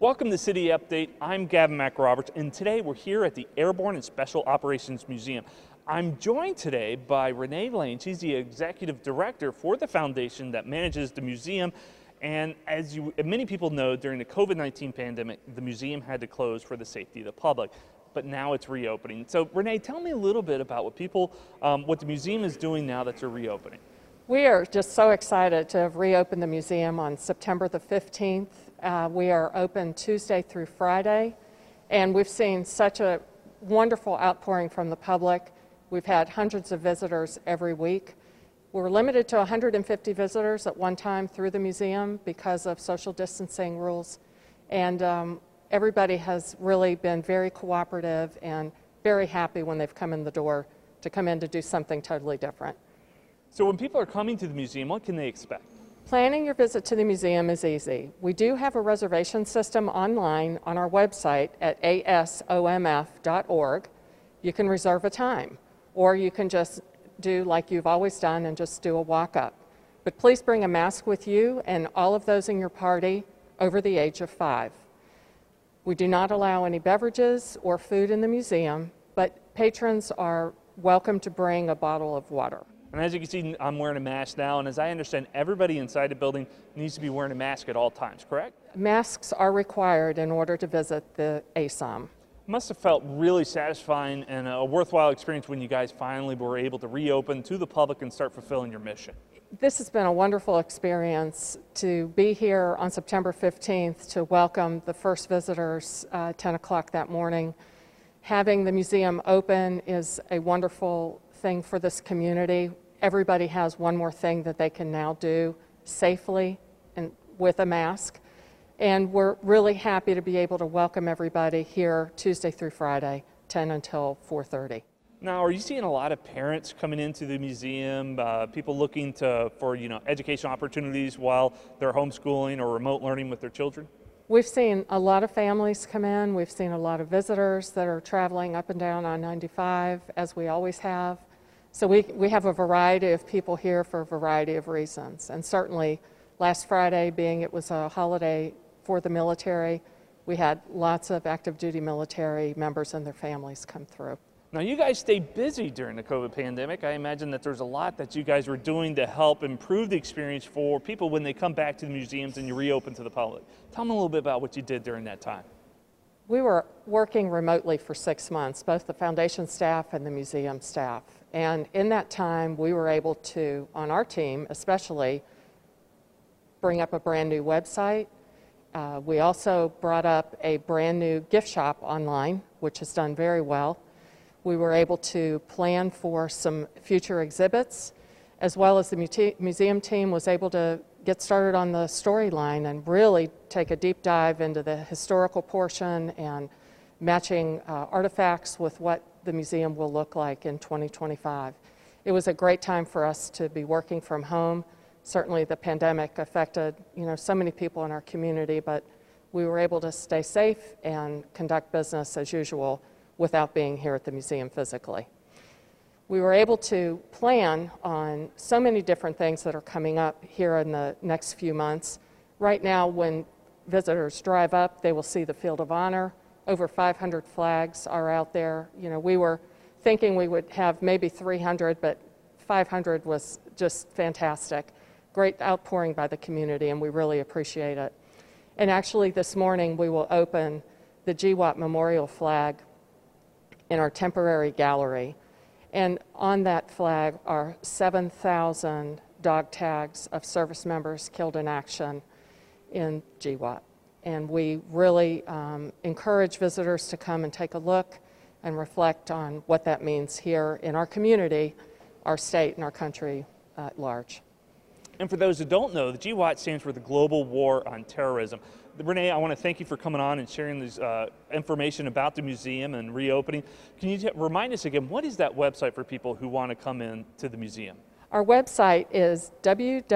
Welcome to City Update. I'm Gavin McRoberts, and today we're here at the Airborne and Special Operations Museum. I'm joined today by Renee Lane. She's the executive director for the foundation that manages the museum. And as you, many people know, during the COVID-19 pandemic, the museum had to close for the safety of the public. But now it's reopening. So, Renee, tell me a little bit about what people, um, what the museum is doing now that you're reopening. We are just so excited to have reopened the museum on September the 15th uh, we are open Tuesday through Friday, and we've seen such a wonderful outpouring from the public. We've had hundreds of visitors every week. We're limited to 150 visitors at one time through the museum because of social distancing rules, and um, everybody has really been very cooperative and very happy when they've come in the door to come in to do something totally different. So when people are coming to the museum, what can they expect? Planning your visit to the museum is easy. We do have a reservation system online on our website at asomf.org. You can reserve a time, or you can just do like you've always done and just do a walk up. But please bring a mask with you and all of those in your party over the age of five. We do not allow any beverages or food in the museum, but patrons are welcome to bring a bottle of water. And as you can see, I'm wearing a mask now, and as I understand, everybody inside the building needs to be wearing a mask at all times, correct? Masks are required in order to visit the ASOM. Must have felt really satisfying and a worthwhile experience when you guys finally were able to reopen to the public and start fulfilling your mission. This has been a wonderful experience to be here on September 15th to welcome the first visitors uh, 10 o'clock that morning. Having the museum open is a wonderful thing for this community. Everybody has one more thing that they can now do safely and with a mask. And we're really happy to be able to welcome everybody here Tuesday through Friday, 10 until 4:30. Now, are you seeing a lot of parents coming into the museum, uh, people looking to, for you know education opportunities while they're homeschooling or remote learning with their children? We've seen a lot of families come in. We've seen a lot of visitors that are traveling up and down on 95, as we always have. So we, we have a variety of people here for a variety of reasons. And certainly last Friday, being it was a holiday for the military, we had lots of active duty military members and their families come through. Now, you guys stayed busy during the COVID pandemic. I imagine that there's a lot that you guys were doing to help improve the experience for people when they come back to the museums and you reopen to the public. Tell me a little bit about what you did during that time. We were working remotely for six months, both the foundation staff and the museum staff. And in that time, we were able to, on our team especially, bring up a brand new website. Uh, we also brought up a brand new gift shop online, which has done very well. We were able to plan for some future exhibits, as well as the museum team was able to get started on the storyline and really take a deep dive into the historical portion and matching uh, artifacts with what the museum will look like in 2025. It was a great time for us to be working from home. Certainly the pandemic affected, you know, so many people in our community, but we were able to stay safe and conduct business as usual without being here at the museum physically. We were able to plan on so many different things that are coming up here in the next few months. Right now, when visitors drive up, they will see the Field of Honor over 500 flags are out there. You know, we were thinking we would have maybe 300, but 500 was just fantastic. Great outpouring by the community, and we really appreciate it. And actually, this morning we will open the GWOT Memorial flag in our temporary gallery. And on that flag are 7,000 dog tags of service members killed in action in GWOT and we really um, encourage visitors to come and take a look and reflect on what that means here in our community, our state, and our country at large. And for those who don't know, the GWOT stands for the Global War on Terrorism. Renee, I want to thank you for coming on and sharing this uh, information about the museum and reopening. Can you remind us again, what is that website for people who want to come in to the museum? Our website is www.as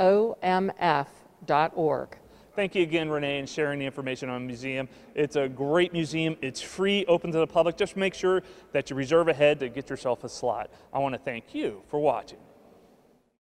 omf.org. Thank you again, Renee, and sharing the information on the museum. It's a great museum. It's free, open to the public. Just make sure that you reserve ahead to get yourself a slot. I want to thank you for watching.